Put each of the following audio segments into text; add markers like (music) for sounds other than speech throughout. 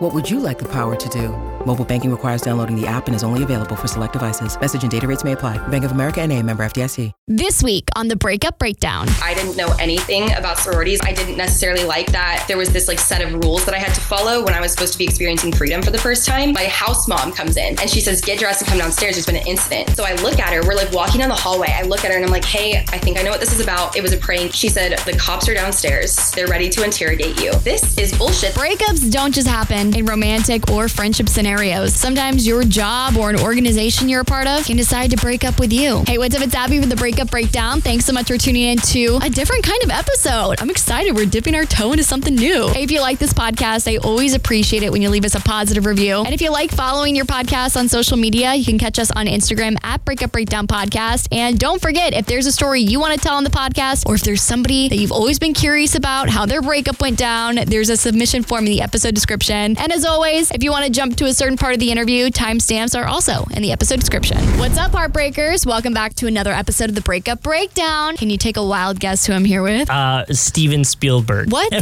What would you like the power to do? Mobile banking requires downloading the app and is only available for select devices. Message and data rates may apply. Bank of America and a member FDIC. This week on the Breakup Breakdown. I didn't know anything about sororities. I didn't necessarily like that there was this like set of rules that I had to follow when I was supposed to be experiencing freedom for the first time. My house mom comes in and she says, get dressed and come downstairs. There's been an incident. So I look at her. We're like walking down the hallway. I look at her and I'm like, hey, I think I know what this is about. It was a prank. She said, the cops are downstairs. They're ready to interrogate you. This is bullshit. Breakups don't just happen in romantic or friendship scenarios. Sometimes your job or an organization you're a part of can decide to break up with you. Hey, what's up? It's Abby for the Breakup Breakdown. Thanks so much for tuning in to a different kind of episode. I'm excited. We're dipping our toe into something new. Hey, if you like this podcast, I always appreciate it when you leave us a positive review. And if you like following your podcast on social media, you can catch us on Instagram at Breakup Breakdown Podcast. And don't forget, if there's a story you want to tell on the podcast, or if there's somebody that you've always been curious about how their breakup went down, there's a submission form in the episode description. And as always, if you want to jump to a certain part of the interview, timestamps are also in the episode description. What's up, Heartbreakers? Welcome back to another episode of the Breakup Breakdown. Can you take a wild guess who I'm here with? Uh, Steven Spielberg. What? (laughs) I'm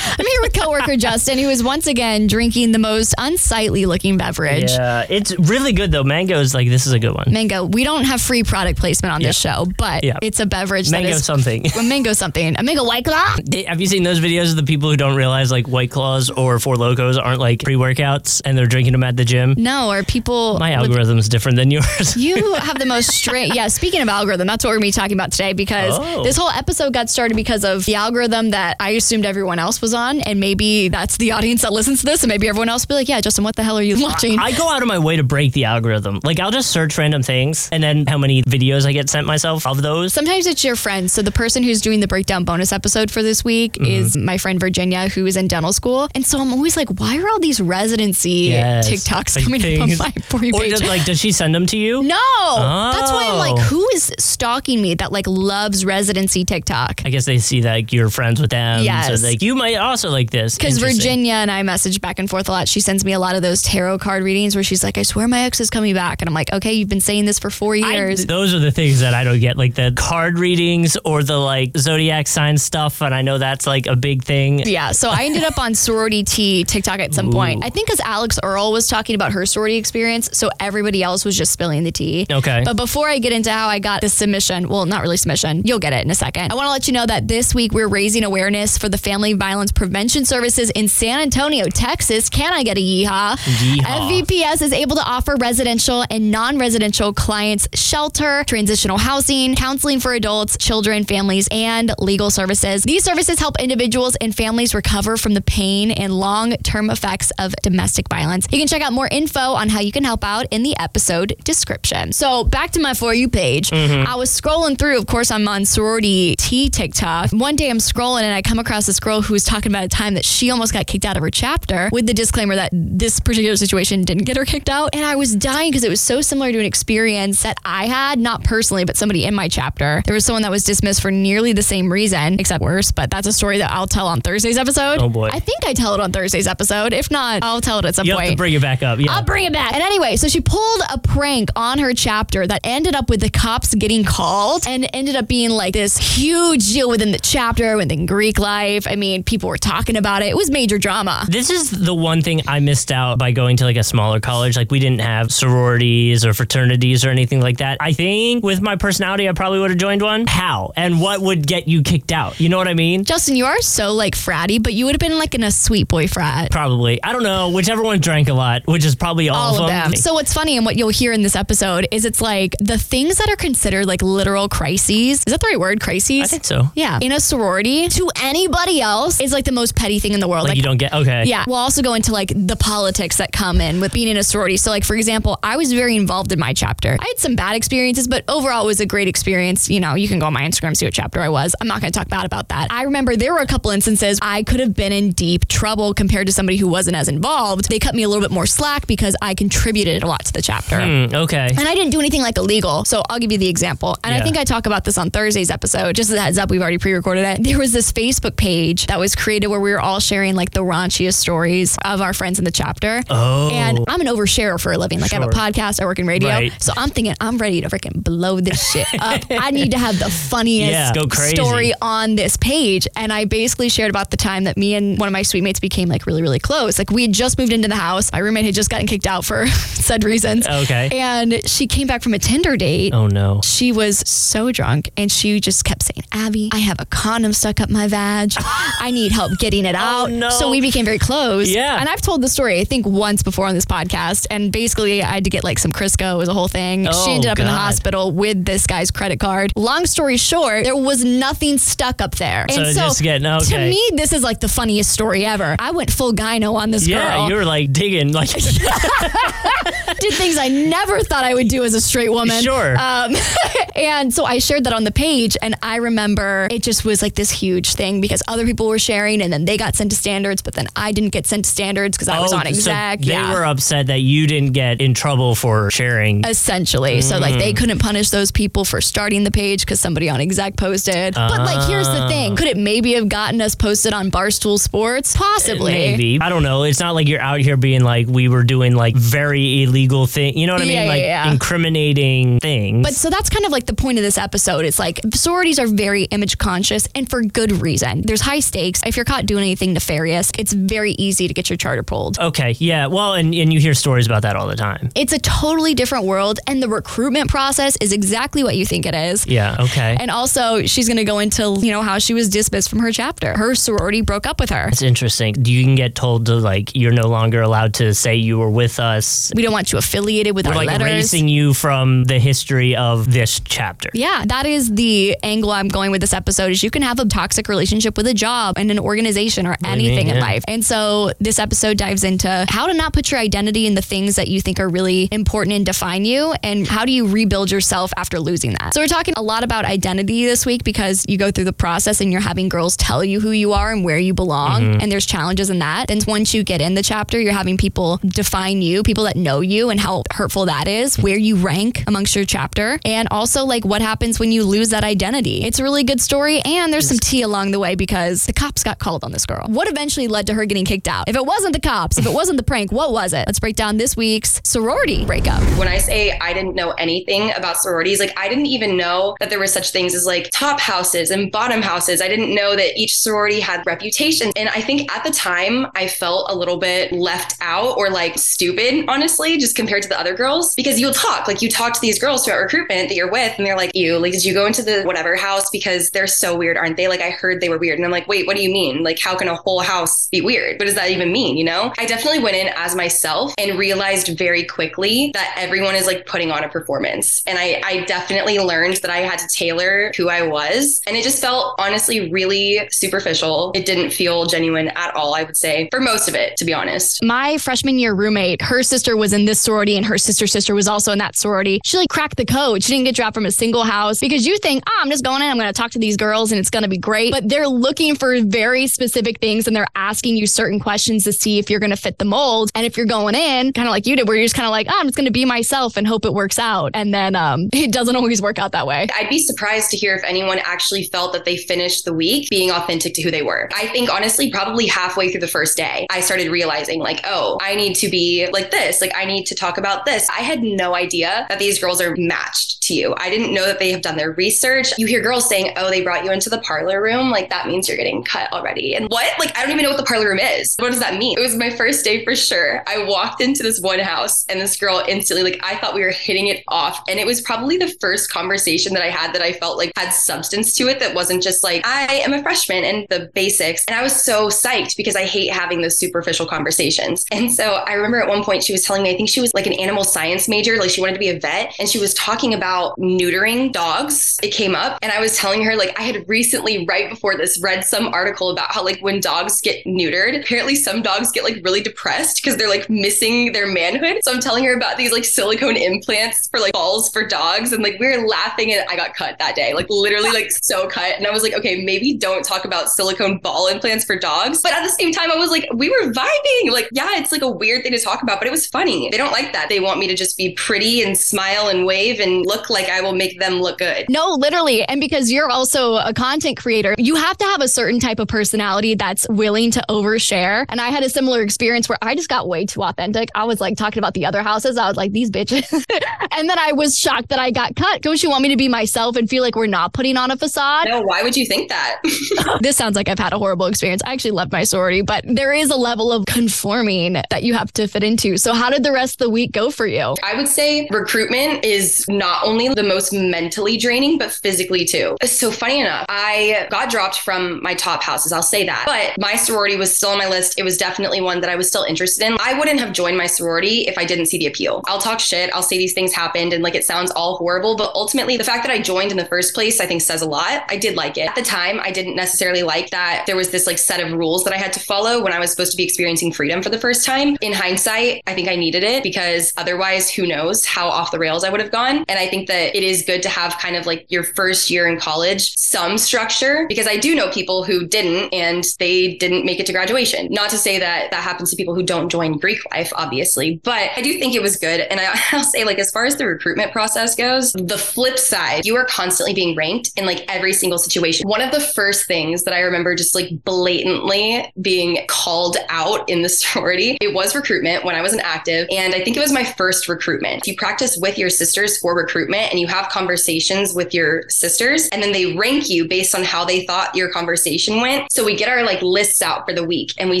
here with coworker Justin, who is once again drinking the most unsightly looking beverage. Yeah, it's really good though. Mango is like this is a good one. Mango. We don't have free product placement on this show, but Yeah. it's a beverage Mango that is something. a mango something. A mango white claw. Have you seen those videos of the people who don't realize like White Claws or Four Locos aren't like pre workouts and they're drinking them at the gym? No, or people. My with- algorithm's different than yours. You (laughs) have the most straight. Yeah, speaking of algorithm, that's what we're going to be talking about today because Oh. this whole episode got started because of the algorithm that I assumed everyone else was on. And maybe that's the audience that listens to this. And maybe everyone else will be like, yeah, Justin, what the hell are you watching? I go out of my way to break the algorithm. Like I'll just search random things and then how many videos I get sent myself of those. Sometimes it's your friends. So the person who's doing the breakdown bonus episode for this week Mm-hmm. is my friend Virginia, who is in dental school. And so I'm always like, why are all these residency Yes. TikToks Like coming things. up on my For You Or page? does, like, does she send them to you? no, that's why I'm like, Oh. who is stalking me that like loves residency TikTok? I guess they see that like, you're friends with them. Yes. So like you might also like this. Because Virginia and I message back and forth a lot. She sends me a lot of those tarot card readings where she's like, I swear my ex is coming back. And I'm like, okay, you've been saying this for four I- years. those are the things that I don't get, like the card readings or the like zodiac sign stuff. And I know that's like a big thing. yeah, so I ended up on sorority tea TikTok at some point. I think because Alix Earle was talking about her sorority experience, so everybody else was just spilling the tea. Okay. But before I get into how I got this submission, well, not really submission, you'll get it in a second. I want to let you know that this week we're raising awareness for the Family Violence Prevention Services in San Antonio, Texas. Can I get a yeehaw? Yeehaw. FVPS is able to offer residential and non residential clients shelter, transitional housing, counseling for adults, children, families, and legal services. These services help individuals and families recover from the pain and long term effects of domestic violence. You can check out more info on how you can help out in the episode description. So, back to my For You page. Mm-hmm. I was scrolling through, of course, I'm on sorority tea TikTok. One day I'm scrolling and I come across this girl who was talking about a time that she almost got kicked out of her chapter with the disclaimer that this particular situation didn't get her kicked out. And I was dying because it was so similar to an experience that I had, not personally, but somebody in my chapter. There was someone that was dismissed for nearly the same reason, except worse. But that's a story that I'll tell on Thursday's episode. Oh, boy. I think I tell it on Thursday's episode. If not, I'll tell it at some point. You point. have to bring it back up. Yeah. I'll bring it back. And anyway, so she pulled a prank on her chapter that ended up with the cops getting called and ended up being like this huge deal within the chapter, within Greek life. I mean, people were talking about it. It was major drama. This is the one thing I missed out by going to like a smaller college. Like we didn't have sororities or fraternities or anything like that. I think with my personality, I probably would have joined one. How and what would get you kicked out? You know what I mean? Justin, you are so like fratty, but you would have been like in a sweet boy frat. That? Probably. I don't know. Whichever one drank a lot, which is probably all, all of them. them. So what's funny and what you'll hear in this episode is it's like the things that are considered like literal crises. Is that the right word? Crises? I think so. Yeah. In a sorority to anybody else is like the most petty thing in the world. Like, you don't get okay. Yeah. We'll also go into like the politics that come in with being in a sorority. So like for example, I was very involved in my chapter. I had some bad experiences, but overall it was a great experience. You know, you can go on my Instagram, see what chapter I was. I'm not gonna talk bad about that. I remember there were a couple instances I could have been in deep trouble compared to somebody who wasn't as involved. They cut me a little bit more slack because I contributed a lot to the chapter. Mm, okay. And I didn't do anything like illegal. So I'll give you the example. And I think I talk about this on Thursday's episode. Just as a heads up, we've already pre recorded it. There was this Facebook page that was created where we were all sharing like the raunchiest stories of our friends in the chapter. Oh. And I'm an oversharer for a living. Like I have a podcast, I work in radio. Right. So I'm thinking, I'm ready to freaking blow this shit (laughs) up. I need to have the funniest Yeah, story on this page. And I basically shared about the time that me and one of my suite mates became like really, really close. Like we had just moved into the house. My roommate had just gotten kicked out for (laughs) said reasons. Okay. And she came back from a Tinder date. oh no. She was so drunk and she just kept saying, Abby, I have a condom stuck up my vag. I need help getting it (laughs) oh, out. Oh, no. So we became very close. Yeah. And I've told the story, I think, once before on this podcast. And basically, I had to get like some Crisco. It was a whole thing. Oh, she ended up in the hospital with this guy's credit card. Long story short, there was nothing stuck up there. So and just getting- to me, this is like the funniest story ever. I went full gyno on this Yeah, girl. you were like digging like (laughs) (laughs) did things I never thought I would do as a straight woman. Sure. Um, (laughs) and so I shared that on the page, and I remember it just was like this huge thing because other people were sharing, and then they got sent to standards, but then I didn't get sent to standards because I was Oh, on so exec. they yeah. were upset that you didn't get in trouble for sharing. Essentially. So, like, Mm. they couldn't punish those people for starting the page because somebody on exec posted. but, like, here's the Ah. thing could it maybe have gotten us posted on Barstool Sports? Possibly. Maybe. I don't know. It's not like you're out here being like we were doing like very illegal thing. You know what I mean? Yeah, yeah, like yeah. incriminating things. But so that's kind of like the point of this episode. It's like sororities are very image conscious and for good reason. There's high stakes. If you're caught doing anything nefarious, it's very easy to get your charter pulled. okay, yeah. Well, and, and you hear stories about that all the time. It's a totally different world, and the recruitment process is exactly what you think it is. Yeah. Okay. And also, she's going to go into you know how she was dismissed from her chapter. Her sorority broke up with her. It's interesting. Do you can get told to like you're no longer allowed to say you were with us. We don't want you affiliated with We're our like letters. erasing you from the history of this chapter. Yeah, that is the angle I'm going with this episode is you can have a toxic relationship with a job and an organization or anything mean? in life. And so this episode dives into how to not put your identity in the things that you think are really important and define you and how do you rebuild yourself after losing that. So we're talking a lot about identity this week because you go through the process and you're having girls tell you who you are and where you belong Mm-hmm. and there's challenges in that. Then once you get in the chapter, you're having people define you, people that know you and how hurtful that is, where you rank amongst your chapter, and also like what happens when you lose that identity. It's a really good story, and there's some tea along the way because the cops got called on this girl. What eventually led to her getting kicked out? If it wasn't the cops, if it wasn't the prank, what was it? Let's break down this week's sorority breakup. when I say I didn't know anything about sororities, like I didn't even know that there were such things as like top houses and bottom houses. I didn't know that each sorority had reputation. And I think at the time I felt a little bit left out or like stupid, honestly, just compared to the other girls. Because you'll talk, like you talk to these girls throughout recruitment that you're with, and they're like, you, like, did you go into the whatever house? Because they're so weird, aren't they? Like I heard they were weird. And I'm like, wait, what do you mean? Like, how can a whole house be weird? What does that even mean? You know? I definitely went in as myself and realized very quickly that everyone is like putting on a performance. And I, I definitely learned that I had to tailor who I was. And it just felt honestly really superficial. It didn't feel genuine at all, I would say, for most of it, to be honest. My freshman year roommate, her sister was in this sorority and her sister's sister was also in that sorority. She like cracked the code. She didn't get dropped from a single house because you think, oh, I'm just going in, I'm going to talk to these girls and it's going to be great. But they're looking for very specific things and they're asking you certain questions to see if you're going to fit the mold. And if you're going in, kind of like you did, where you're just kind of like, oh, I'm just going to be myself and hope it works out. And then um, (laughs) it doesn't always work out that way. I'd be surprised to hear if anyone actually felt that they finished the week being authentic to who they were. I think honestly, probably halfway through the first day, I started realizing like, oh, I need to be like this. Like I need to talk about this. I had no idea that these girls are matched to you. I didn't know that they have done their research. You hear girls saying, oh, they brought you into the parlor room. Like that means you're getting cut already. And what? Like I don't even know what the parlor room is. What does that mean? It was my first day for sure. I walked into this one house and this girl instantly, like I thought we were hitting it off. And it was probably the first conversation that I had that I felt like had substance to it that wasn't just like, I am a freshman and the basics. And I was so psyched because I hate hate having those superficial conversations. And so I remember at one point she was telling me, I think she was like an animal science major, like she wanted to be a vet, and she was talking about neutering dogs. It came up, and I was telling her, like, I had recently, right before this, read some article about how, like, when dogs get neutered, apparently some dogs get like really depressed because they're like missing their manhood. So I'm telling her about these like silicone implants for like balls for dogs, and like we were laughing, and I got cut that day, like literally like so cut. And I was like, okay, maybe don't talk about silicone ball implants for dogs. But at the same time, I was like, we were vibing. Like, yeah, it's like a weird thing to talk about, but it was funny. They don't like that. They want me to just be pretty and smile and wave and look like I will make them look good. No, literally. And because you're also a content creator, you have to have a certain type of personality that's willing to overshare. And I had a similar experience where I just got way too authentic. I was like talking about the other houses. I was like, these bitches. (laughs) and then I was shocked that I got cut. Don't you want me to be myself and feel like we're not putting on a facade? No, why would you think that? (laughs) this sounds like I've had a horrible experience. I actually love my sorority, but there is a level of conforming that you have to fit into. So, how did the rest of the week go for you? I would say recruitment is not only the most mentally draining, but physically too. So, funny enough, I got dropped from my top houses. I'll say that. But my sorority was still on my list. It was definitely one that I was still interested in. I wouldn't have joined my sorority if I didn't see the appeal. I'll talk shit. I'll say these things happened and like it sounds all horrible. But ultimately, the fact that I joined in the first place, I think says a lot. I did like it. At the time, I didn't necessarily like that there was this like set of rules that I had to follow when I was supposed to be experiencing freedom for the first time. In hindsight, I think I needed it because otherwise, who knows how off the rails I would have gone. And I think that it is good to have kind of like your first year in college, some structure, because I do know people who didn't and they didn't make it to graduation. Not to say that that happens to people who don't join Greek life, obviously, but I do think it was good. And I, (laughs) I'll say, like, as far as the recruitment process goes, the flip side, you are constantly being ranked in like every single situation. One of the first things that I remember just like blatantly being called out in the (laughs) sorority, it was recruitment when I was an active. And I think it was my first recruitment. You practice with your sisters for recruitment and you have conversations with your sisters, and then they rank you based on how they thought your conversation went. So we get our like lists out for the week and we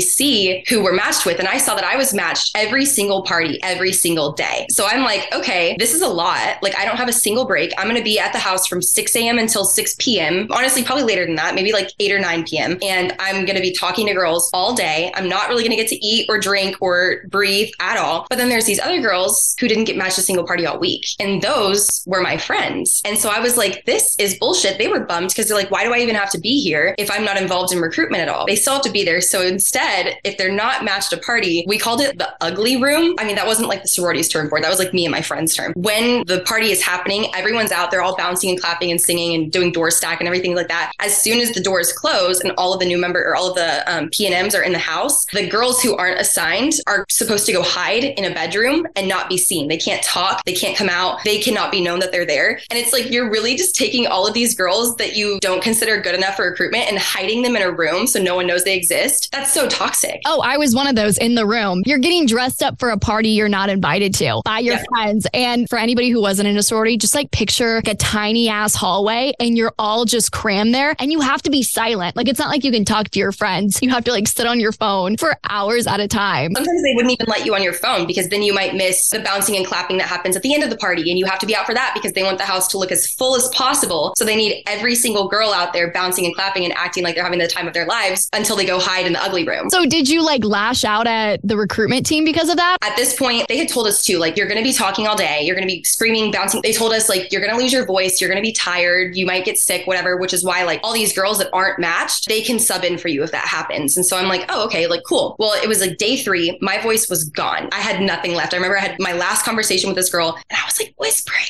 see who we're matched with. And I saw that I was matched every single party, every single day. So I'm like, okay, this is a lot. Like, I don't have a single break. I'm going to be at the house from 6 a.m. until 6 p.m. Honestly, probably later than that, maybe like 8 or 9 p.m. And I'm going to be talking to girls all day. I'm not really going to get to eat or drink or breathe at all. But then there's these other girls who didn't get matched a single party all week. And those were my friends. And so I was like, this is bullshit. They were bummed because they're like, why do I even have to be here if I'm not involved in recruitment at all? They still have to be there. So instead, if they're not matched a party, we called it the ugly room. I mean, that wasn't like the sorority's term for it. That was like me and my friend's term. When the party is happening, everyone's out They're all bouncing and clapping and singing and doing door stack and everything like that. As soon as the doors close and all of the new member or all of the um, PNMs are in the house, the girls who aren't assigned are supposed to go hide in a bedroom and not be seen. They can't talk. They can't come out. They cannot be known that they're there. And it's like you're really just taking all of these girls that you don't consider good enough for recruitment and hiding them in a room so no one knows they exist. That's so toxic. Oh, I was one of those in the room. You're getting dressed up for a party you're not invited to by your Yeah. friends. And for anybody who wasn't in a sorority, just like picture like a tiny ass hallway and you're all just crammed there and you have to be silent. Like it's not like you can talk to your friends. You have to like sit on your phone for hours at a time. Sometimes they wouldn't even let you on your phone because then you might miss the bouncing and clapping that happens at the end of the party. And you have to be out for that because they want the house to look as full as possible. So they need every single girl out there bouncing and clapping and acting like they're having the time of their lives until they go hide in the ugly room. So did you like lash out at the recruitment team because of that? at this point, they had told us too, like, you're going to be talking all day. You're going to be screaming, bouncing. They told us, like, you're going to lose your voice. You're going to be tired. You might get sick, whatever, which is why, like, all these girls that aren't matched, they can sub in for you if that happens. And so I'm like, oh, okay, like, cool. Well, it was like day three. My voice was gone. I had nothing left. I remember I had my last conversation with this girl and I was like whispering,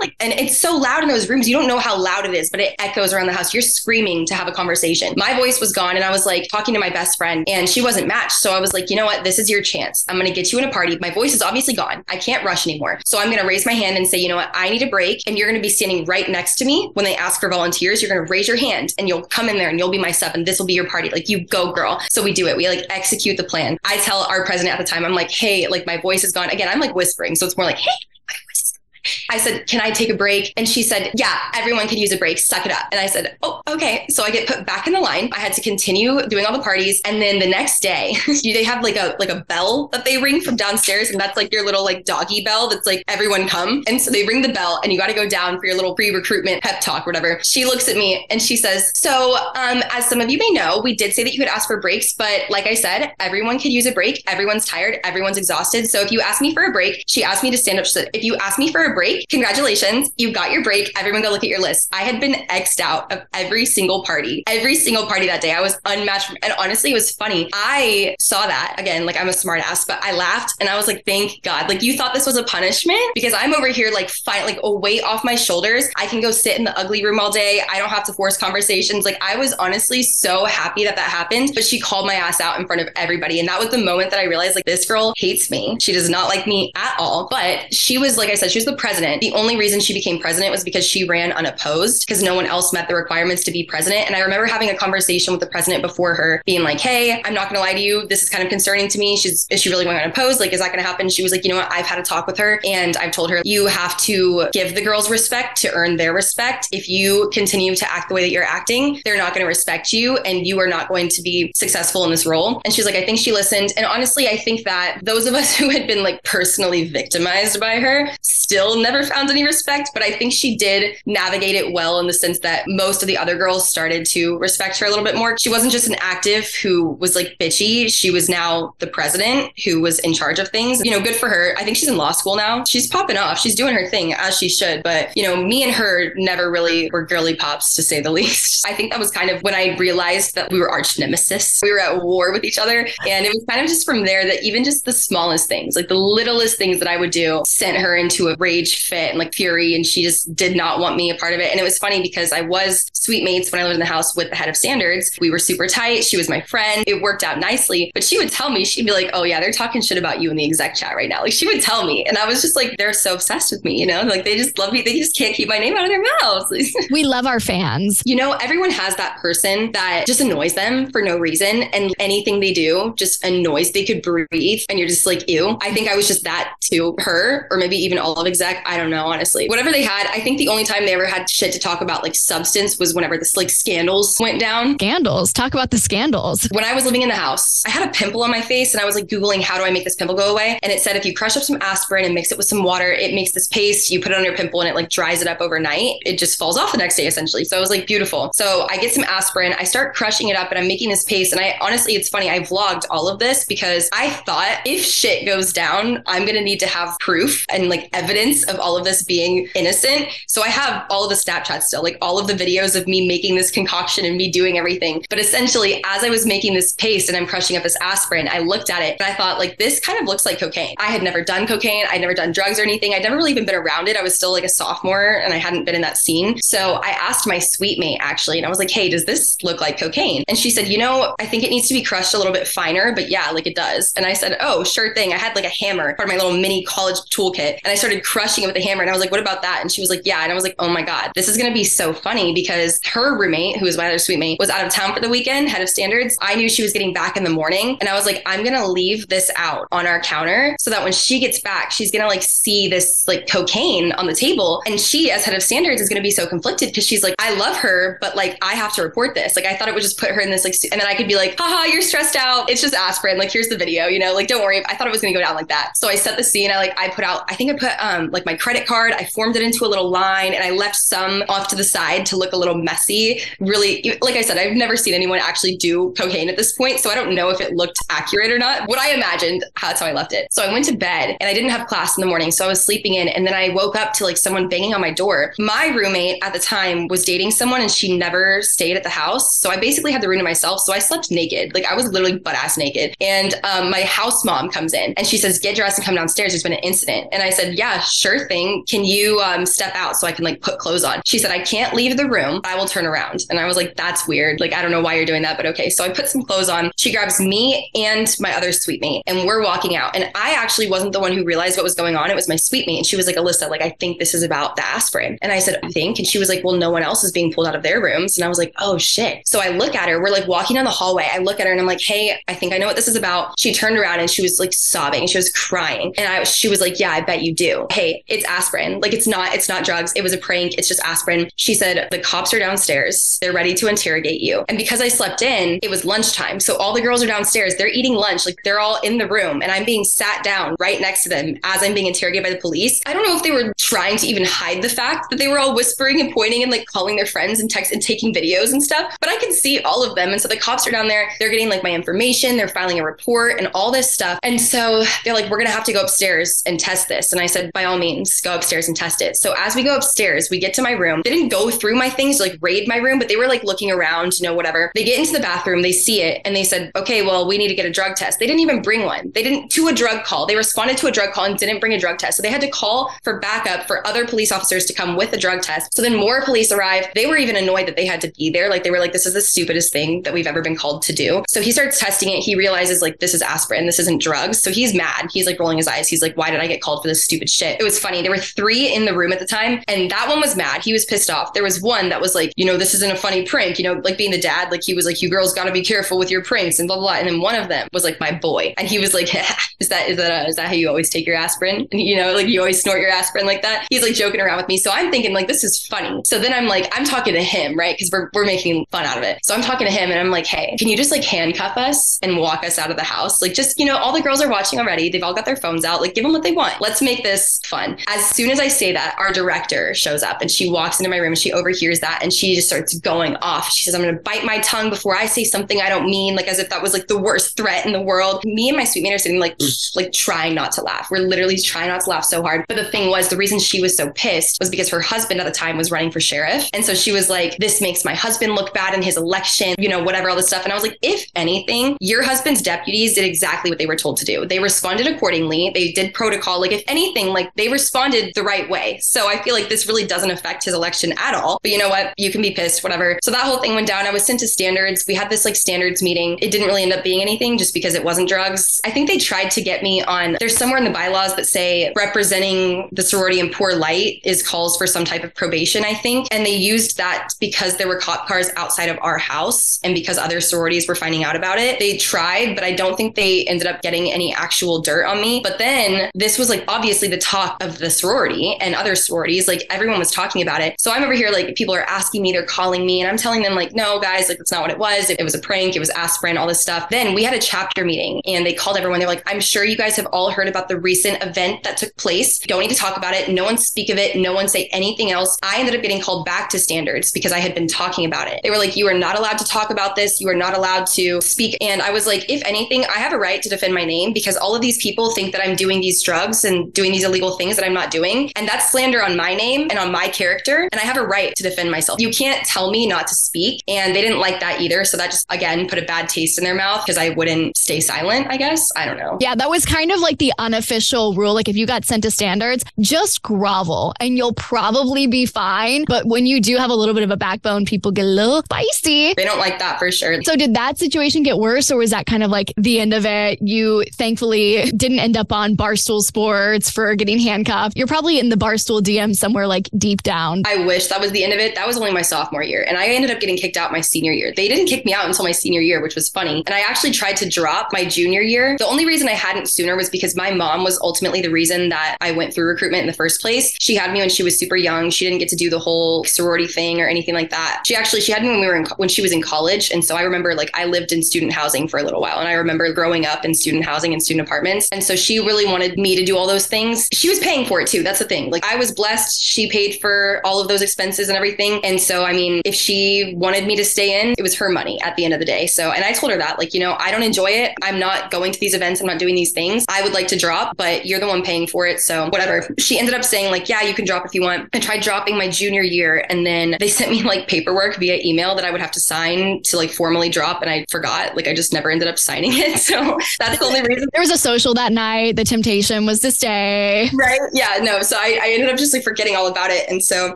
like, and it's so loud in those rooms. You don't know how loud it is, but it echoes around the house. You're screaming to have a conversation. My voice was gone and I was like talking to my best friend and she wasn't matched. So I was like, you know what? This is your chance. I'm going to get you in a party. My voice is obviously gone. I can't rush anymore. So I'm going to raise my hand and say, you know what? I need a break. And you're going to be standing right next to me when they ask for volunteers. You're going to raise your hand and you'll come in there and you'll be my sub and this will be your party. Like you go girl. So we do it. We like execute the plan. I tell our president at the time, I'm like, hey, like my voice is gone. Again, I'm like whispering. So it's more like, hey, my voice is gone. I said, Can I take a break? And she said, Yeah, everyone could use a break. Suck it up. And I said, Oh, okay. So I get put back in the line. I had to continue doing all the parties. And then the next day, (laughs) they have like a like a bell that they ring from downstairs. And that's like your little like doggy bell that's like everyone come. And so they ring the bell and you got to go down for your little pre-recruitment pep talk, whatever. She looks at me and she says, So um, as some of you may know, we did say that you could ask for breaks, but like I said, everyone could use a break. Everyone's tired, everyone's exhausted. So if you ask me for a break, she asked me to stand up. She said, if you ask me for a break, congratulations, you got your break. Everyone go look at your list. I had been xed out of every single party, every single party that day. I was unmatched. And honestly, it was funny. I saw that again, like I'm a smart ass, but I laughed and I was like, thank God. Like you thought this was a punishment because I'm over here like fight like a weight off my shoulders. I can go sit in the ugly room all day. I don't have to force conversations. Like I was honestly so happy that that happened, but she called my ass out in front of everybody. And that was the moment that I realized like this girl hates me. She does not like me at all. But she was, like I said, she was the president. The only reason she became president was because she ran unopposed because no one else met the requirements to be president. And I remember having a conversation with the president before her being like, Hey, I'm not going to lie to you. This is kind of concerning to me. She's, is she really going unopposed? Like, is that going to happen? She was like, you know what? I've had a talk with her and I've told her you have to give the girls respect to earn their respect. If you continue to act the way that you're acting, they're not going to respect you and you are not going to be successful in this role. And she's like, I think she listened. And honestly, I think that those of us (laughs) who had been like personally victimized by her still never found any respect. But I think she did navigate it well in the sense that most of the other girls started to respect her a little bit more. She wasn't just an active who was like bitchy. She was now the president who was in charge of things. You know, good for her. I think she's in law school now. She's popping off. She's doing her thing as she should. But, you know, me and her never really were girly pops to say the (laughs) least. I think that was kind of when I realized that we were arch nemesis. We were at war with each other. And it was kind of just from there that even just the smallest things, like the littlest things that I would do, sent her into a rage fit and like fury. And she just did not want me a part of it. And it was funny because I was suite mates when I lived in the house with the head of standards. We were super tight. She was my friend. It worked out nicely. But she would tell me, she'd be like, oh, yeah, they're talking shit about you in the exec chat right now. Like she would tell me. And I was just like, they're so obsessed with me, you know? Like they just love me. They just can't keep my name out of their mouths. (laughs) we love our fans. You know, everyone has that person that just annoys them for no reason. And anything they do just annoys. They could breathe and you're just like, ew. I think I was just that to her, or maybe even all of exec. I don't know, honestly. Whatever they had, I think the only time they ever had shit to talk about like substance was whenever this like scandals went down. Scandals. Talk about the scandals. When I was living in the house, I had a pimple on my face and I was like Googling how do I make this pimple go away? And it said if you crush up some aspirin and mix it with some water, it makes this paste. You put it on your pimple and it like dries it up overnight. It just falls off the next day essentially. So I was like, beautiful. So I get some aspirin, I start crushing it up and I'm making this paste. And I honestly, it's funny, I vlogged all of this because I thought if shit goes down, I'm going to need to have proof and like evidence of all of this being innocent. So I have all of the Snapchat still, like all of the videos of me making this concoction and me doing everything. But essentially, as I was making this paste and I'm crushing up this aspirin, I looked at it and I thought, like, this kind of looks like cocaine. I had never done cocaine. I'd never done drugs or anything. I'd never really even been around it. I was still like a sophomore and I hadn't been in that scene. So I asked my suite mate actually, and I was like, hey, does this look like cocaine? And she said, you know, I think it needs to be crushed a little bit finer, but yeah, like it does. And I said, oh, sure thing. I had like a hammer, part of my little mini college toolkit, and I started crushing it with a hammer. And I was like, what about that? And she was like, yeah. And I was like, oh my God, this is going to be so funny because her roommate, who was my other suite mate, was out of town for the weekend, head of standards. I knew she was getting back in the morning. And I was like, I'm going to leave this out on our counter so that when she gets back, she's going to like see this like cocaine on the table. And she, as head of standards, is going to be so conflicted because she's like, I love her, but like, I have to report this. Like, I thought it would just put her in this, like, and then I could be like, haha, you're stressed out. It's just aspirin. Like, here's the video, you know, like, don't worry. I thought it was going to go down like that. So I set the scene. I like, I put out, I think I put um like my credit card, I formed it into a little line and I left some off to the side to look a little messy. Really, like I said, I've never seen anyone actually do cocaine at this point. So I don't know if it looked accurate or not. What I imagined, that's how I left it. So I went to bed and I didn't have class in the morning. So I was sleeping in and then I woke up to like someone banging on my door. My roommate at the time was dating someone and she never stayed at the house. So I basically had the room to myself. So I slept naked. Like I was literally butt ass naked. And um, my house mom comes in and she says, get dressed and come downstairs. There's been an incident. And I said, yeah, sure thing. Can you um, step out so I can like put clothes on? She said, I can't leave the room. I will turn around. And I was like, that's weird. Like, I don't know why you're doing that, but okay. So I put some clothes on. She grabs me and my other suite mate and we're walking out. And I actually wasn't the one who realized what was going on. It was my suite mate. And she was like, Alyssa, like, I think this is about the aspirin. And I said, I think. And she was like, well, no one else is being pulled out of their rooms. And I was like, oh shit. So I look at her. We're like walking down the hallway. I look at her and I'm like, hey, I think I know what this is about. She turned around and she was like sobbing. She was crying. And I, she was like, yeah, I bet you do. Hey, it's aspirin. Like it's not, it's not drugs. It was a prank. It's just aspirin. She said, the cops are downstairs. They're ready to interrogate you. And because I slept in, it was lunchtime. So all the girls are downstairs. They're eating lunch. Like they're all in the room and I'm being sat down right next to them as I'm being interrogated by the police. I don't know if they were trying to even hide the fact that they were all whispering and pointing and like calling their friends and text and taking videos and stuff, but I can see all of them. And so the cops are down there. They're getting like my information. They're filing a report and all this stuff. And so they're like, we're going to have to go upstairs and test this. And I said, by all means, go upstairs and test it. So as we go upstairs, we get to my room. They didn't go through my things, like raid my room, but they were like looking around, you know, whatever. They get into the bathroom, they see it, and they said, okay, well, we need to get a drug test. They didn't even bring one. They didn't to a drug call. They responded to a drug call and didn't bring a drug test. So they had to call for backup for other police officers to come with a drug test. So then more police arrived. They were even annoyed that they had to be there. Like they were like, this is the stupidest thing that we've ever been called to do. So he starts testing it. He realizes like this is aspirin. This isn't drugs. So he's mad. He's like rolling his eyes. He's like, why did I get called for this stupid shit? It was funny. There were three in the room at the time, and that one was mad. He was pissed off. There was one that was like, you know, this isn't a funny prank. You know, like being the dad, like he was like, you girls got to be careful with your pranks and blah, blah blah. And then one of them was like my boy, and he was like, (laughs) is that is that uh, is that how you always take your aspirin? And, (laughs) you know, like you always snort your aspirin like that. He's like joking around with me. So I'm thinking like this is funny. So then I'm like, I'm talking to him, right? Because we're we're making fun out of it. So I'm talking to him, and I'm like, hey, can you just like handcuff us and walk us out of the house? Like just you know, all the girls are watching already. They've all got their phones out. Like give them what they want. Let's make this fun. As soon as I say that, our director shows up and she walks into my room and she overhears that and she just starts going off. She says, I'm going to bite my tongue before I say something I don't mean, like as if that was like the worst threat in the world. Me and my suite mate are sitting like, like trying not to laugh. We're literally trying not to laugh so hard. But the thing was, the reason she was so pissed was because her husband at the time was running for sheriff. And so she was like, this makes my husband look bad in his election, you know, whatever, all this stuff. And I was like, if anything, your husband's deputies did exactly what they were told to do. They responded accordingly. They did protocol. Like, if anything, like they responded the right way. So I feel like this really doesn't affect his election at all. But you know what? You can be pissed, whatever. So that whole thing went down. I was sent to standards. We had this like standards meeting. It didn't really end up being anything just because it wasn't drugs. I think they tried to get me on, there's somewhere in the bylaws that say representing the sorority in poor light is calls for some type of probation, I think. And they used that because there were cop cars outside of our house and because other sororities were finding out about it. They tried, but I don't think they ended up getting any actual dirt on me. But then this was like obviously the talk of the sorority and other sororities. Like everyone was talking about it. So I'm over here, like people are asking me, they're calling me, and I'm telling them, like, no, guys, like that's not what it was. It, was a prank. It was aspirin, all this stuff. Then we had a chapter meeting and they called everyone. They're like, I'm sure you guys have all heard about the recent event that took place. Don't need to talk about it. No one speak of it. No one say anything else. I ended up getting called back to standards because I had been talking about it. They were like, you are not allowed to talk about this. You are not allowed to speak. And I was like, if anything, I have a right to defend my name because all of these people think that I'm doing these drugs and doing these illegal things that I'm not doing. And that's slander on my name and on my character. And I have a right to defend myself. You can't tell me not to speak. And they didn't like that either. So that just, again, put a bad taste in their mouth because I wouldn't stay silent, I guess. I don't know. Yeah, that was kind of like the unofficial rule. Like if you got sent to standards, just grovel and you'll probably be fine. But when you do have a little bit of a backbone, people get a little spicy. They don't like that for sure. So did that situation get worse or was that kind of like the end of it? You thankfully didn't end up on Barstool Sports for getting handcuffed. You're probably in the Barstool DM somewhere like deep down. I wish that was the end of it. That was only my sophomore year. And I ended up getting kicked out my senior year. They didn't kick me out until my senior year, which was funny. And I actually tried to drop my junior year. The only reason I hadn't sooner was because my mom was ultimately the reason that I went through recruitment in the first place. She had me when she was super young. She didn't get to do the whole sorority thing or anything like that. She actually she had me when we were in when she was in college. And so I remember like I lived in student housing for a little while. And I remember growing up in student housing and student apartments. And so she really wanted me to do all those things. She was paying for it too. That's the thing. Like I was blessed. She paid for all of those expenses and everything. And so I mean, if she wanted me to stay in, it was her money at the end of the day. So and I told her that, like, you know, I don't enjoy it. I'm not going to these events. I'm not doing these things. I would like to drop, but you're the one paying for it. So whatever. She ended up saying, like, yeah, you can drop if you want. I tried dropping my junior year. And then they (laughs) sent me like paperwork via email that I would have to sign to like formally drop. And I forgot. Like I just never ended up signing it. (laughs) So that's the only reason. There was a social that night. The temptation was to stay. Right. Yeah. No. So I, I ended up just like forgetting all about it. And so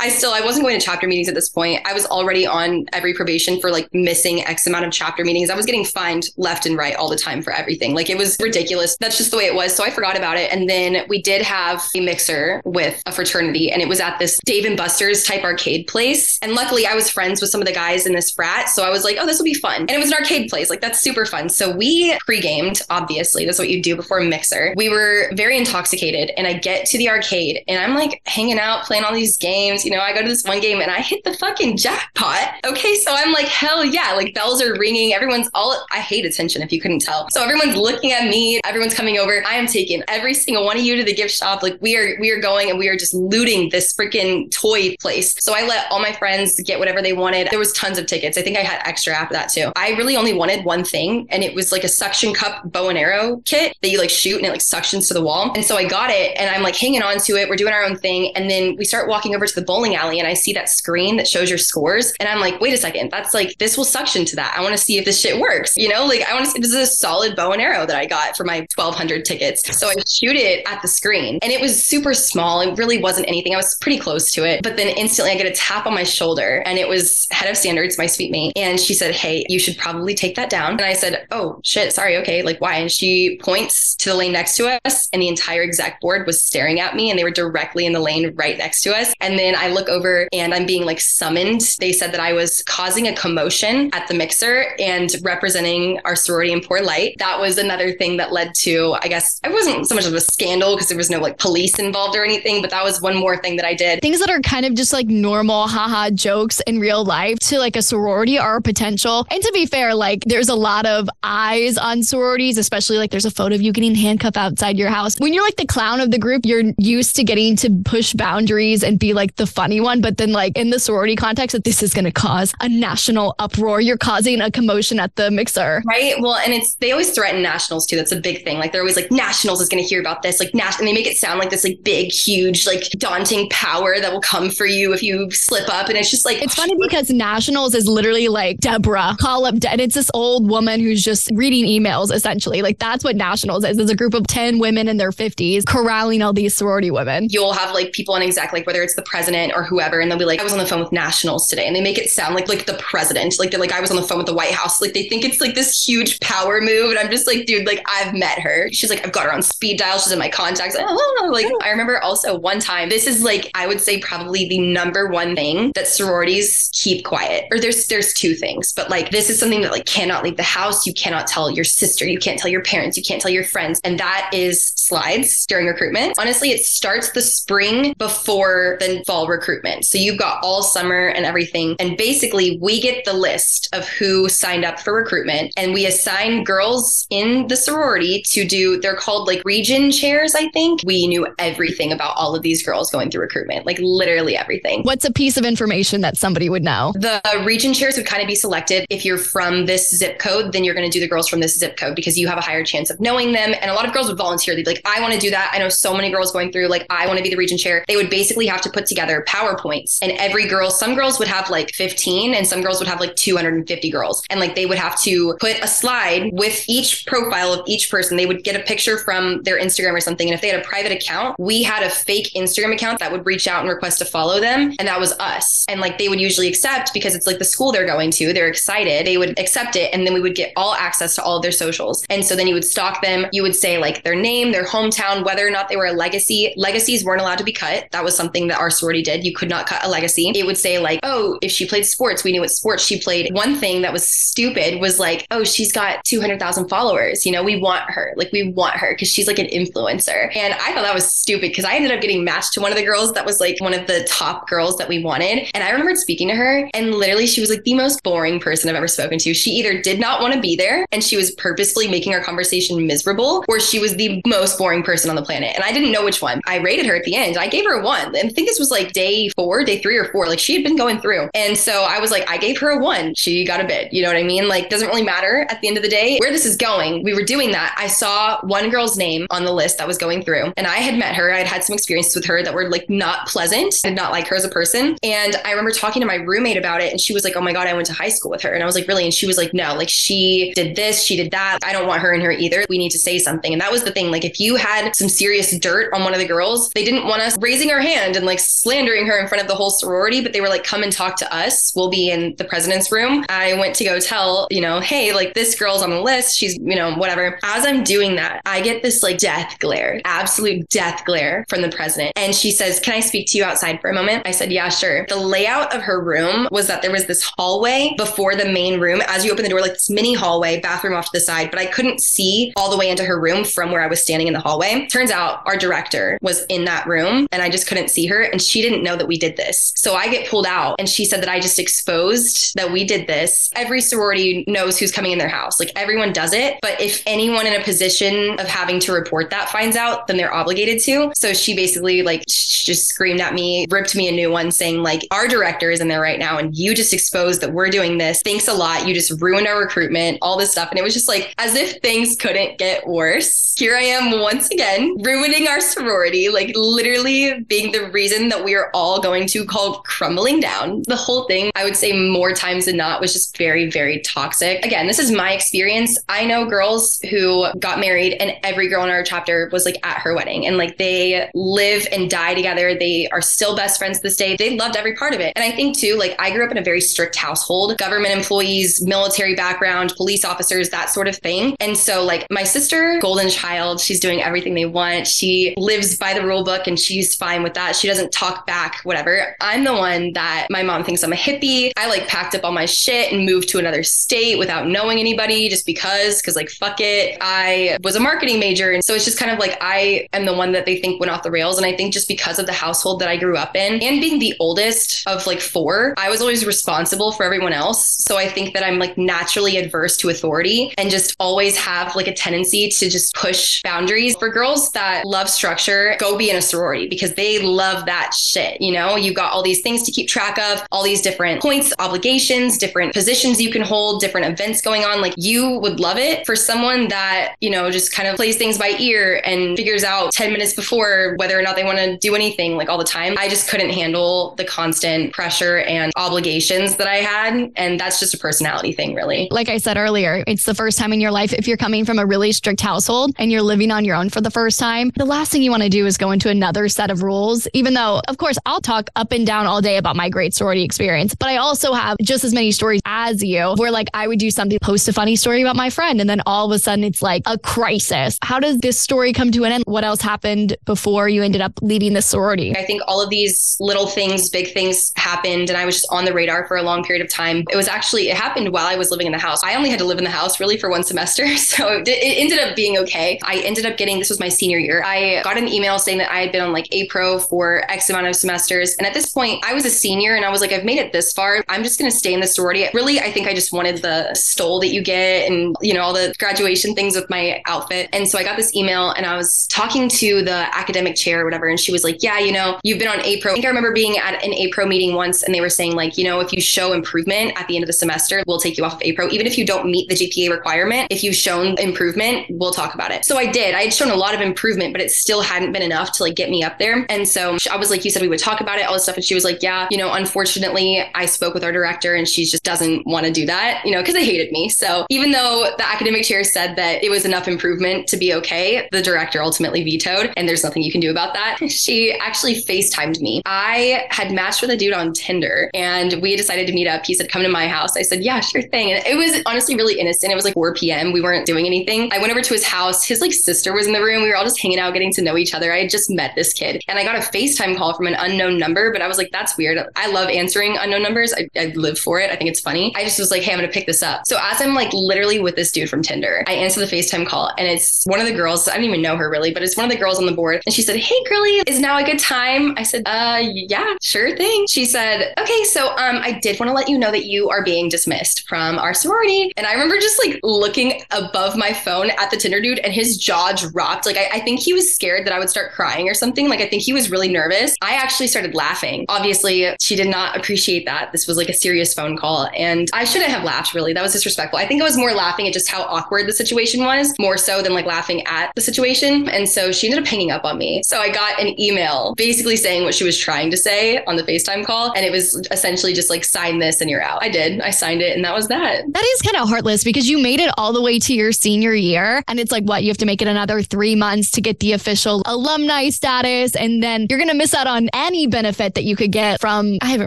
I still I wasn't going to chapter meetings at this point. I was already on every probation for like missing X amount of chapter meetings. I was getting fined left and right all the time for everything. Like it was ridiculous. That's just the way it was. So I forgot about it. And then we did have a mixer with a fraternity, and it was at this Dave and Buster's type arcade place. And luckily, I was friends with some of the guys in this frat. So I was like, oh, this will be fun. And it was an arcade place. Like that's super fun. So we pre gamed, obviously. That's what you do before a mixer. We were very intoxicated. And I get to the arcade and I'm like hanging out, playing all these games. You know, I go to this one game and I hit the fucking jackpot. Okay. So I'm like, hell yeah. Like bells are ringing. Everyone's all, I hate attention if you couldn't tell. So everyone's looking at me. Everyone's coming over. I am taking every single one of you to the gift shop. Like we are, we are going and we are just looting this freaking toy place. So I let all my friends get whatever they wanted. There was tons of tickets. I think I had extra after that too. I really only wanted one thing and it was like a suction cup bow and arrow kit that you like shoot and it like suctions to the wall. And so I got it and I'm like hanging on to it. We're doing our own thing. And then we start walking over to the bowling alley and I see that screen that shows your scores. And I'm like, wait a second, that's like, this will suction to that. I want to see if this shit works. You know, like I want to see this is a solid bow and arrow that I got for my 1200 tickets. So I shoot it at the screen and it was super small. It really wasn't anything. I was pretty close to it. But then instantly I get a tap on my shoulder and it was head of standards, my suite mate. And she said, Hey, you should probably take that down. And I said, Oh shit, sorry. Okay. Like why? And she points to the lane next to us and the entire exec board was staring at me and they were directly in the lane right next to us. And then I look over and I'm being like summoned. They said that I was causing a commotion at the mixer and representing our sorority in poor light. That was another thing that led to, I guess, it wasn't so much of a scandal because there was no like police involved or anything, but that was one more thing that I did. Things that are kind of just like normal haha jokes in real life to like a sorority are potential. And to be fair, like there's a lot of eyes on sororities, especially like there's a photo of you getting handcuffed outside your house. When you're like the clown of the group, you're used to getting to push boundaries and be like the funny one. But then, like in the sorority context, that this is going to cause a national uproar. You're causing a commotion at the mixer. Right. Well, and it's, they always threaten nationals too. That's a big thing. Like they're always like, nationals is going to hear about this. Like, national, and they make it sound like this like big, huge, like daunting power that will come for you if you slip up. And it's just like, it's funny because nationals is literally like Deborah, call up, De- and it's this old woman who's just reading emails essentially. Like that's what nationals is. It's a group of 10 women in their 50s corralling all these sorority women. You'll have like people on exec, like whether it's the president or whoever, and they'll be like, I was on the phone with nationals today. And they make it sound like like the president. Like they're like, I was on the phone with the White House. Like they think it's like this huge power move. And I'm just like, dude, like I've met her. She's like, I've got her on speed dial. She's in my contacts. Oh, like I remember also one time, this is like, I would say probably the number one thing that sororities keep quiet. Or there's there's two things, but like this is something that like cannot leave the house. You cannot tell your sister, you can't tell your parents, you can't tell your friends. And that is slides during recruitment. Honestly, it starts the spring before the fall recruitment. So you've got all summer and everything. And basically, we get the list of who signed up for recruitment and we assign girls in the sorority to do, they're called like region chairs, I think. We knew everything about all of these girls going through recruitment, like literally everything. What's a piece of information that somebody would know? The region chairs would kind of be selected. If you're from this zip code, then you're going to do the girls from this zip code because you have a higher chance of knowing them. And a lot of girls would volunteer. They'd be like, I want to do that. I know so many girls going through, like, I want to be the region chair. They would basically have to put together PowerPoints. And every girl, some girls would have like 15 and some girls would have like 250 girls. And like they would have to put a slide with each profile of each person. They would get a picture from their Instagram or something. And if they had a private account, we had a fake Instagram account that would reach out and request to follow them. And that was us. And like they would usually accept because it's like the school they're going to. They're excited. They would accept it. And then we would get all access to all of their socials. And so then you would stalk them. You would say like their name, their hometown, whether or not they were a legacy. Legacies weren't allowed to be cut. That was something that our sorority did. You could not cut a legacy. It would say like, oh, if she played sports, we knew what sports she played. One thing that was stupid was like, oh, she's got 200,000 followers. You know, we want her. Like we want her because she's like an influencer. And I thought that was stupid because I ended up getting matched to one of the girls that was like one of the top girls that we wanted. And I remembered speaking to her and literally she was like the most boring person I've ever spoken to. She either did not want to be there and she was purposefully making our conversation miserable or she was the most boring person on the planet. And I didn't know which one. I rated her at the end. I gave her a one. And I think this was like day four, day three or four. Like she had been going through. And so I was like, I gave her a one. She got a bid. You know what I mean? Like, doesn't really matter at the end of the day where this is going. We were doing that. I saw one girl's name on the list that was going through. And I had met her. I had had some experiences with her that were like not pleasant. I did not like her as a person. And I remember talking to my roommate about it. And she was like, Oh my God, I went to high school with her. And I was like, Really? And she was like, No, like she did this, she did that. I don't want her in here either. We need to say something. And that was the thing. Like, if you had some serious dirt on one of the girls, they didn't want us raising our hand and like slandering her in front of the whole sorority, but they were like, Come and talk to us. We'll be in the president's room. I went to go tell, you know, hey, like this girl's on the list. She's, you know, whatever. As I'm doing that, I get this like death glare, absolute death glare from the president. And she says, Can I speak to you outside for a moment? I said, Yeah, sure. The layout of her room was that there was this hallway before the main room. As you open the door, like this mini hallway, bathroom off to the side, but I couldn't see all the way into her room from where I was standing in the hallway. Turns out our director was in that room and I just couldn't see her and she didn't know that we did this. So I get pulled out and she said that I just exposed that we did this. Every sorority knows who's coming in their house. Like everyone does it. But if anyone in a position of having to report that finds out, then they're obligated to. So she basically like just screamed at me, ripped me a new one saying like our director is in there right now and you just exposed that we're doing this. Thanks a lot. You just ruined our recruitment, all this stuff. And it was just like as if things couldn't get worse. Here I am once again ruining our sorority, like literally being the reason that we are all going to call crumbling down. The whole thing, I would say more times than not, was just very, very toxic. Again, this is my experience. I know girls who got married and every girl in our chapter was like at her wedding and like they live and die together. They are still best friends this day. They loved every part of it. And I think too, like I grew up in a very strict household, government employees, military background, police officers, that sort of thing. And so like my sister, golden child, she's doing everything they want. She lives by the rule book and she's fine with that. She doesn't talk back, whatever. I'm the one that my mom thinks I'm a hippie. I like packed up all my shit and moved to another state without knowing anybody just because, because like fuck it. I was a marketing major. And so it's just kind of like I am the one that they think went off the rails. And I think just because of the household that I grew up in and being the oldest of like four, I was always responsible for everyone else. So I think that I'm like naturally adverse to authority and just always have like a tendency to just push boundaries. For girls that love structure, go be in a sorority because they love that shit. You know, you got all these things to keep track of, all these different points, obligations, different positions you can hold, different events going on. Like you would love it for someone that, you know, just kind of plays things by ear and figures out 10 minutes before whether or not they want to do anything like all the time. I just couldn't handle the constant pressure and obligations that I had. And that's just a personality thing, really. Like I said earlier, it's the first time in your life. If you're coming from a really strict household and you're living on your own for the first time, the last thing you want to do is go into another set of rules. Even though, of course, I'll talk up and down all day about my great sorority experience, but I also have just as many stories as you where like I would do something, post a funny story about my friend, and then all of a sudden it's like a crisis. How does this story come to an end? What else happened before you ended up leaving the sorority? I think all of these little things, big things happened, and I was just on the radar for a long period of time. It was actually, it happened while I was living in the house. I only had to live in the house really for one semester. (laughs) So it, it ended up being okay. I ended up getting, this was my senior year. I got an email saying that I had been on like APRO for X amount of semesters. And at this point, I was a senior and I was like, I've made it this far. I'm just going to stay in the sorority. Really, I think I just wanted the stole that you get and, you know, all the graduation things with my outfit. And so I got this email and I was talking to the academic chair or whatever. And she was like, Yeah, you know, you've been on APRO. I think I remember being at an APRO meeting once and they were saying, like, you know, if you show improvement at the end of the semester, we'll take you off of APRO. Even if you don't meet the GPA requirement, if you've shown improvement, we'll talk about it. So I did. I had shown a lot of improvement, but it still hadn't been enough to like get me up there. And so I was like, You said we would talk about it, all this stuff. And she was like, Yeah, you know, unfortunately, I spoke with our director and she just doesn't want to do that, you know, because they hated me. So even though the academic chair said that it was enough improvement to be okay, the director ultimately vetoed, and there's nothing you can do about that. (laughs) She actually FaceTimed me. I had matched with a dude on Tinder and we decided to meet up. He said, Come to my house. I said, Yeah, sure thing. And it was honestly really innocent. It was like 4 p.m. We weren't doing anything. I went over to his house. His like sister was in the room. We were all just hanging out, getting to know each other. I had just met this kid and I got a FaceTime call from an unknown number, but I was like, That's weird. I love answering unknown numbers. I, I live for it. I think it's funny. I just was like, Hey, I'm going to pick this up. So as I'm like literally with this dude from Tinder, I answer the FaceTime call and it's one of the girls. I don't even know her really, but it's one of the girls on the board. And she said, Hey, girly, is now a good time? I said, Uh, yeah, sure thing. She said, Okay, so um, I did want to let you know that you are being dismissed from our sorority. And I remember just like looking above my phone at the Tinder dude and his jaw dropped. Like, I, I think he was scared that I would start crying or something. Like, I think he was really nervous. I actually started laughing. Obviously, she did not appreciate that. This was like a serious phone call. And I shouldn't have laughed, really. That was disrespectful. I think I was more laughing at just how awkward the situation was, more so than like laughing at the situation. And so she ended up hanging up on me. So I got an email basically saying what she was trying to say on the FaceTime call. And it was essentially just like, sign this and you're out. I did. I signed it and that was that. That is kind of heartless because you made it all the way to your senior year. And it's like, what? You have to make it another three months to get the official alumni status. And then you're going to miss out on any benefit that you could get from, I haven't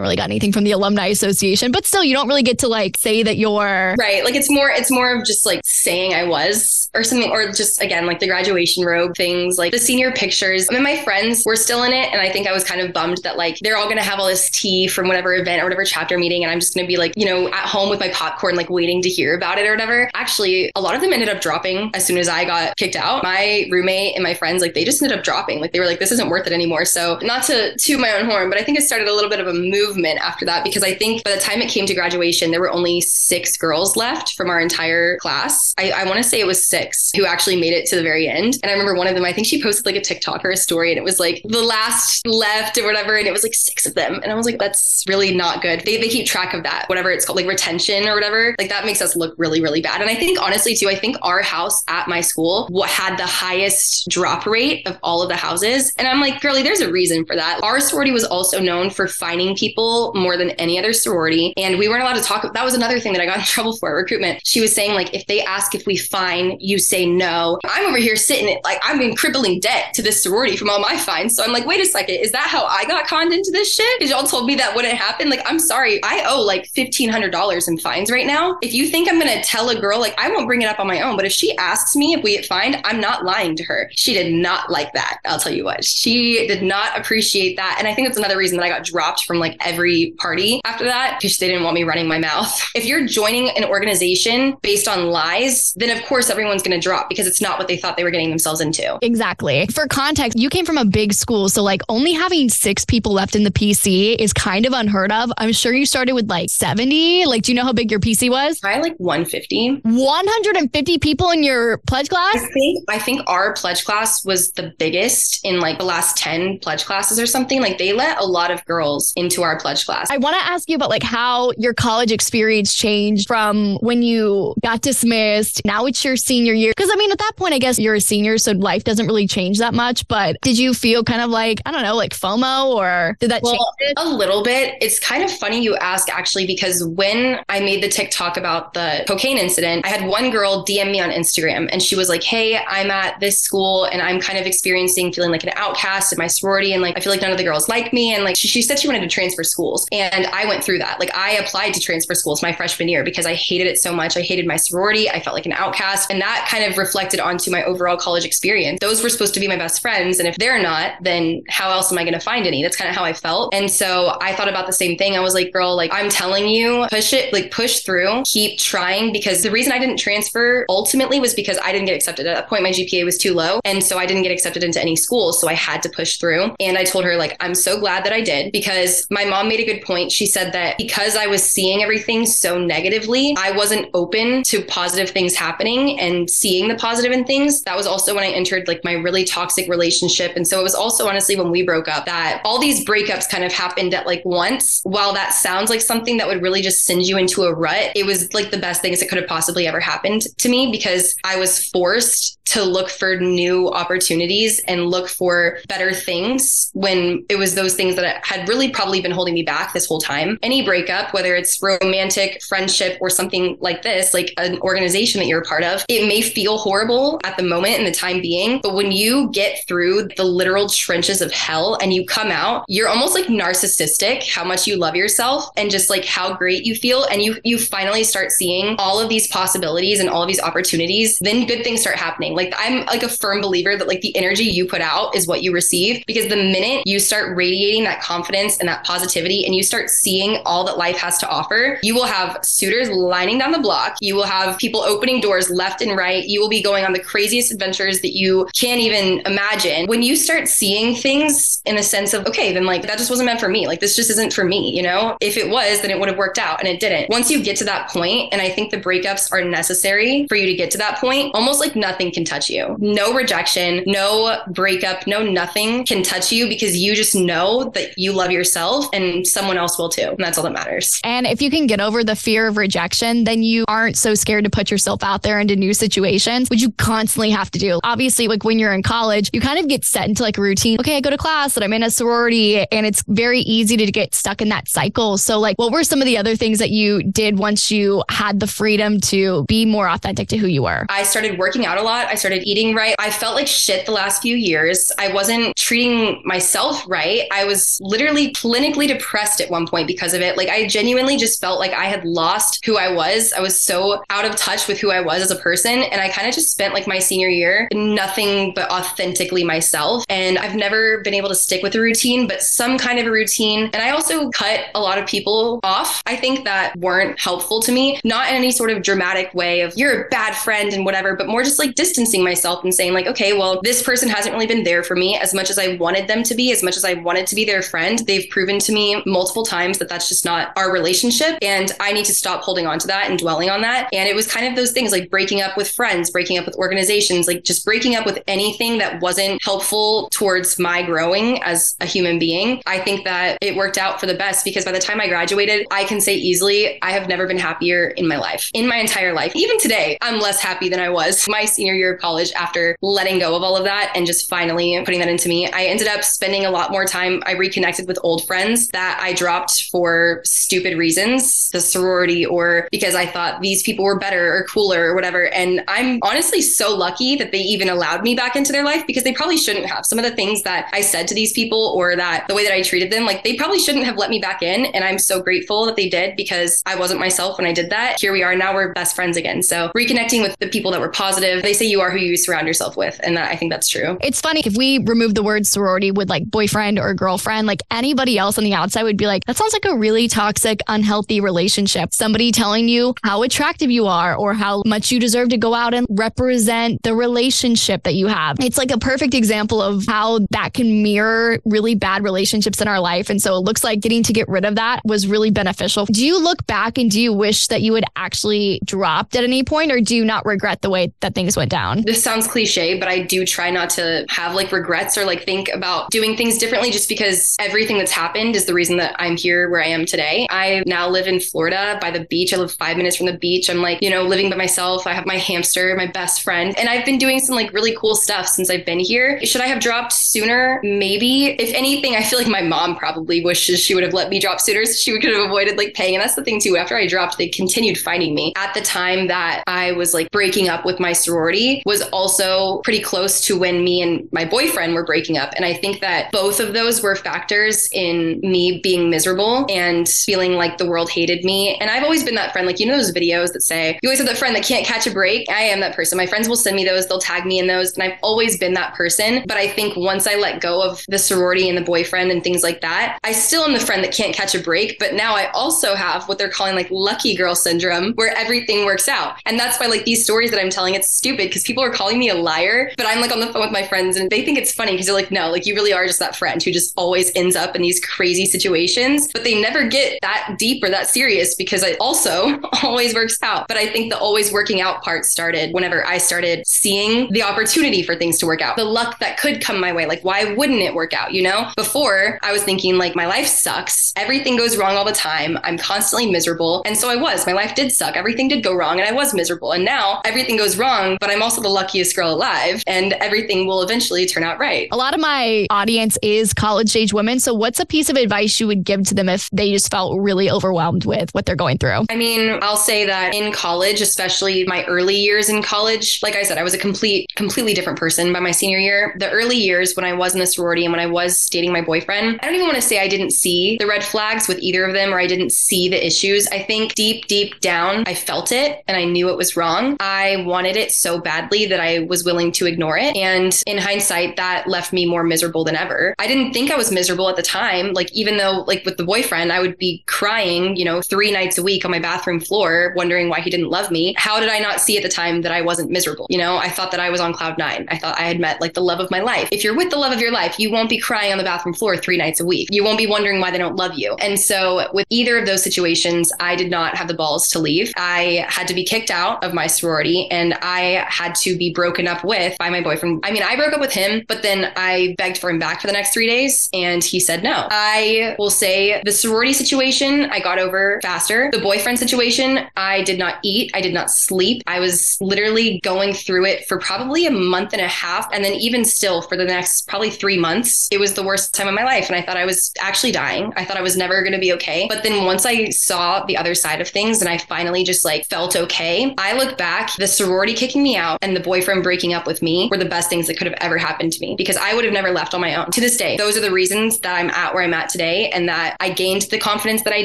really got anything from the Alumni Association, but still, you don't really get to like say that you're. Right. Like it's more, it's more of just like saying I was or something, or just again, like the graduation robe things, like the senior pictures. I mean, my friends were still in it. And I think I was kind of bummed that like they're all going to have all this tea from whatever event or whatever chapter meeting. And I'm just going to be like, you know, at home with my popcorn, like waiting to hear about it or whatever. Actually, a lot of them ended up dropping as soon as I got kicked out. My roommate and my friends, like they just ended up dropping. Like they were like, this isn't worth it anymore. So not to toot my own horn, but I think it started a little bit of a movement after that because I think by the time it came to graduation, there were only six girls left from our entire class. I, I want to say it was six who actually made it to the very end. And I remember one of them, I think she posted like a TikTok or a story and it was like the last left or whatever. And it was like six of them. And I was like, that's really not good. They, they keep track of that, whatever it's called, like retention or whatever. Like that makes us look really, really bad. And I think honestly too, I think our house at my school had the highest drop rate of all of the houses. And I'm like, girly, there's a reason for that. Our sorority was also known for finding people more than any other sorority. And we weren't allowed to talk. That was another thing that I got (laughs) in trouble for recruitment. She was saying, like, if they ask if we fine, you say no. I'm over here sitting, like, I'm in crippling debt to this sorority from all my fines. So I'm like, wait a second, is that how I got conned into this shit? Because y'all told me that wouldn't happen. Like, I'm sorry, I owe like $1,500 in fines right now. If you think I'm going to tell a girl, like, I won't bring it up on my own, but if she asks me if we get fined, I'm not lying to her. She did not like that. I'll tell you what, she did not appreciate that. And I think that's another reason that I got dropped from like every party after that because they didn't want me running my mouth. (laughs) If you're joining an organization based on lies, then of course everyone's going to drop because it's not what they thought they were getting themselves into. Exactly. For context, you came from a big school. So, like, only having six people left in the PC is kind of unheard of. I'm sure you started with like 70. Like, do you know how big your PC was? Probably like 150. 150 people in your pledge class? I think I think our pledge class was the biggest in like the last 10 pledge classes or something. Like they let a lot of girls into our pledge class. I want to ask you about like how your college experience changed from when you got dismissed. Now it's your senior year. Because I mean, at that point, I guess you're a senior, so life doesn't really change that much. But did you feel kind of like, I don't know, like FOMO or did that well, change it? A little bit. It's kind of funny you ask actually, because when I made the TikTok about the cocaine incident, I had one girl DM me on Instagram and she was like, Hey, I'm at this school and I'm kind of experiencing feeling like an outcast in my sorority. And like, I feel like none of the girls like me. And like, she, she said she wanted to transfer schools. And I went through that. Like, I applied to transfer schools my freshman year because I hated it so much. I hated my sorority. I felt like an outcast. And that kind of reflected onto my overall college experience. Those were supposed to be my best friends. And if they're not, then how else am I going to find any? That's kind of how I felt. And so I thought about the same thing. I was like, girl, like, I'm telling you, push it, like, push through, keep trying. Because the reason I didn't transfer ultimately was because I didn't get accepted. At that point, my GPA was too low. And so I didn't get accepted into any schools. So I had to push through. And I told her, like, I'm so glad that I did because my mom made a good point. She said that because I was seeing everything so negatively, I wasn't open to positive things happening and seeing the positive in things. That was also when I entered like my really toxic relationship. And so it was also honestly when we broke up that all these breakups kind of happened at like once. While that sounds like something that would really just send you into a rut, it was like the best things that could have possibly ever happened to me because I was forced to look for new opportunities and look for better things when it was those things that had really probably been holding me back this whole time. Any breakup, whether it's romantic, friendship, or something like this, like an organization that you're a part of, it may feel horrible at the moment in the time being. But when you get through the literal trenches of hell and you come out, you're almost like narcissistic how much you love yourself and just like how great you feel. And you you finally start seeing all of these possibilities and all of these opportunities, then good things start happening. Like I'm like a firm believer that like the energy you put out is what you receive because the minute you start radiating that confidence and that positivity and you start seeing all that life has to offer, you will have suitors lining down the block. You will have people opening doors left and right. You will be going on the craziest adventures that you can't even imagine. When you start seeing things in a sense of, okay, then like that just wasn't meant for me. Like this just isn't for me, you know? If it was, then it would have worked out and it didn't. Once you get to that point, and I think the breakups are necessary for you to get to that point, almost like nothing can touch you. No rejection, no breakup, no nothing can touch you because you just know that you love yourself and someone else will too. And that's all that matters. And if you can get over the fear of rejection, then you aren't so scared to put yourself out there into new situations, which you constantly have to do. Obviously, like when you're in college, you kind of get set into like a routine. Okay, I go to class and I'm in a sorority, and it's very easy to get stuck in that cycle. So, like, what were some of the other things that you did once you had the freedom to be more authentic to who you were? I started working out a lot. I started eating right. I felt like shit the last few years. I wasn't treating myself right. I was literally clinically depressed at one point because of it. Like, I genuinely just felt like I had lost who I was. I was so out of touch with who I was as a person. And I kind of just spent like my senior year nothing but authentically myself. And I've never been able to stick with a routine, but some kind of a routine. And I also cut a lot of people off. I think that weren't helpful to me, not in any sort of dramatic way of you're a bad friend and whatever, but more just like distancing myself and saying, like, okay, well, this person hasn't really been there for me as much as I wanted them to be, as much as I wanted to be their friend. They've proven to me multiple times that that's just not our relationship. And I need to stop holding on to that and dwelling on that. And it was kind of those things like breaking up with friends, breaking up with organizations, like just breaking up with anything that wasn't helpful towards my growing as a human being. I think that it worked out for the best because by the time I graduated, I can say easily, I have never been happier in my life, in my entire life. Even today, I'm less happy than I was my senior year college after letting go of all of that and just finally putting that into me. I ended up spending a lot more time. I reconnected with old friends that I dropped for stupid reasons, the sorority, or because I thought these people were better or cooler or whatever. And I'm honestly so lucky that they even allowed me back into their life because they probably shouldn't have. Some of the things that I said to these people or that the way that I treated them, like they probably shouldn't have let me back in. And I'm so grateful that they did because I wasn't myself when I did that. Here we are now, we're best friends again. So reconnecting with the people that were positive, they say you are who you surround yourself with. And that, I think that's true. It's funny if we remove the word sorority with like boyfriend or girlfriend, like anybody else on the outside would be like, that sounds like a really toxic, unhealthy relationship. Somebody telling you how attractive you are or how much you deserve to go out and represent the relationship that you have. It's like a perfect example of how that can mirror really bad relationships in our life. And so it looks like getting to get rid of that was really beneficial. Do you look back and do you wish that you had actually dropped at any point or do you not regret the way that things went down? This sounds cliche, but I do try not to have like regrets or like think about doing things differently just because everything that's happened is the reason that I'm here where I am today. I now live in Florida by the beach. I live five minutes from the beach. I'm like, you know, living by myself. I have my hamster, my best friend, and I've been doing some like really cool stuff since I've been here. Should I have dropped sooner? Maybe. If anything, I feel like my mom probably wishes she would have let me drop sooner so she could have avoided like paying. And that's the thing too. After I dropped, they continued finding me. At the time that I was like breaking up with my sorority was also pretty close to when me and my boyfriend were breaking up. And I think that both of those were factors in me being miserable and feeling like the world hated me. And I've always been that friend, like, you know, those videos that say, you always have that friend that can't catch a break. I am that person. My friends will send me those, they'll tag me in those. And I've always been that person. But I think once I let go of the sorority and the boyfriend and things like that, I still am the friend that can't catch a break. But now I also have what they're calling like lucky girl syndrome, where everything works out. And that's why, like, these stories that I'm telling, it's stupid because people are calling me a liar. But I'm like on the phone with my friends and they think it's funny because they're like, no, like, you really are just that friend who just always ends up in these crazy situations. But they never get that deep or that serious because it also (laughs) always works out. But I think the always working out part started whenever I started seeing the opportunity for things to work out, the luck that could come my way. Like, why wouldn't it work out? You know, before I was thinking, like, my life sucks. Everything goes wrong all the time. I'm constantly miserable. And so I was. My life did suck. Everything did go wrong and I was miserable. And now everything goes wrong, but I'm also the luckiest girl alive and everything will eventually turn out right. A lot of my audience is college age women. So, what's a piece of advice you would give to them if they just felt really overwhelmed with what they're going through? I mean, I'll say that in college, especially my early years in college, like I said, I was a complete, completely different person by my senior year. The early years when I was in the sorority and when I was dating my boyfriend, I don't even want to say I didn't see the red flags with either of them or I didn't see the issues. I think deep, deep down, I felt it and I knew it was wrong. I wanted it so badly that I was willing to ignore it. And in hindsight, that left me more miserable than ever. I didn't think I was miserable at the time. Like, even though, like, with the boyfriend, I would be crying, you know, three nights a week on my bathroom floor, wondering why he didn't love me. How did I not see at the time that I wasn't miserable? You know, I thought that I was on cloud nine. I thought I had met like the love of my life. If you're with the love of your life, you won't be crying on the bathroom floor three nights a week. You won't be wondering why they don't love you. And so, with either of those situations, I did not have the balls to leave. I had to be kicked out of my sorority and I had to be broken up with by my boyfriend. I mean, I broke up with him, but then I begged for him back for the next three days and he said no. I will say the sorority situation I got over faster. The boyfriend situation, I did not eat, I did not sleep. I was literally going through it for probably a month and a half. And then, even still, for the next probably three months, it was the worst time of my life. And I thought I was actually dying. I thought I was never going to be okay. But then, once I saw the other side of things and I finally just like felt okay, I look back, the sorority kicking me out and the boyfriend breaking up with me were the best things that could have ever happened to me because I would have never left on my own. To this day, those are the reasons that I'm at where I'm at today and that I gained the confidence that I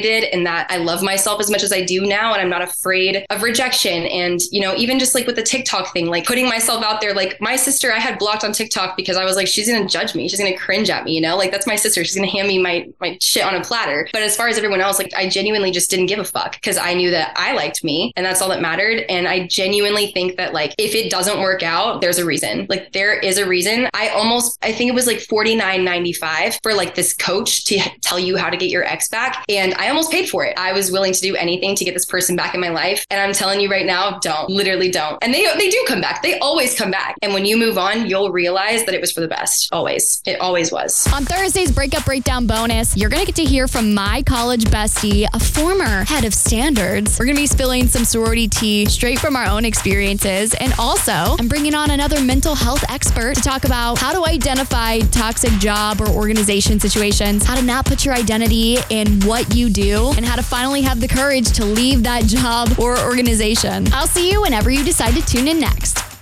did and that I love myself as much as I do now and I'm not afraid of rejection and you know even just like with the TikTok thing, like putting myself out there, like my sister, I had blocked on TikTok because I was like, she's gonna judge me, she's gonna cringe at me, you know, like that's my sister, she's gonna hand me my my shit on a platter. But as far as everyone else, like I genuinely just didn't give a fuck because I knew that I liked me and that's all that mattered. And I genuinely think that like if it doesn't work out, there's a reason. Like there is a reason. I almost, I think it was like forty nine ninety five for like this coach to tell you how to get your ex back, and I almost paid for it. I was willing to do anything to get this person back in my life, and I'm telling you right now, don't literally don't. And they they do come back. They always come back. And when you move on, you'll realize that it was for the best. Always. It always was. On Thursday's Breakup Breakdown bonus, you're going to get to hear from my college bestie, a former head of standards. We're going to be spilling some sorority tea straight from our own experiences. And also, I'm bringing on another mental health expert to talk about how to identify toxic job or organization situations, how to not put your identity in what you do, and how to finally have the courage to leave that job or organization. I'll see you whenever you decide to tune in next.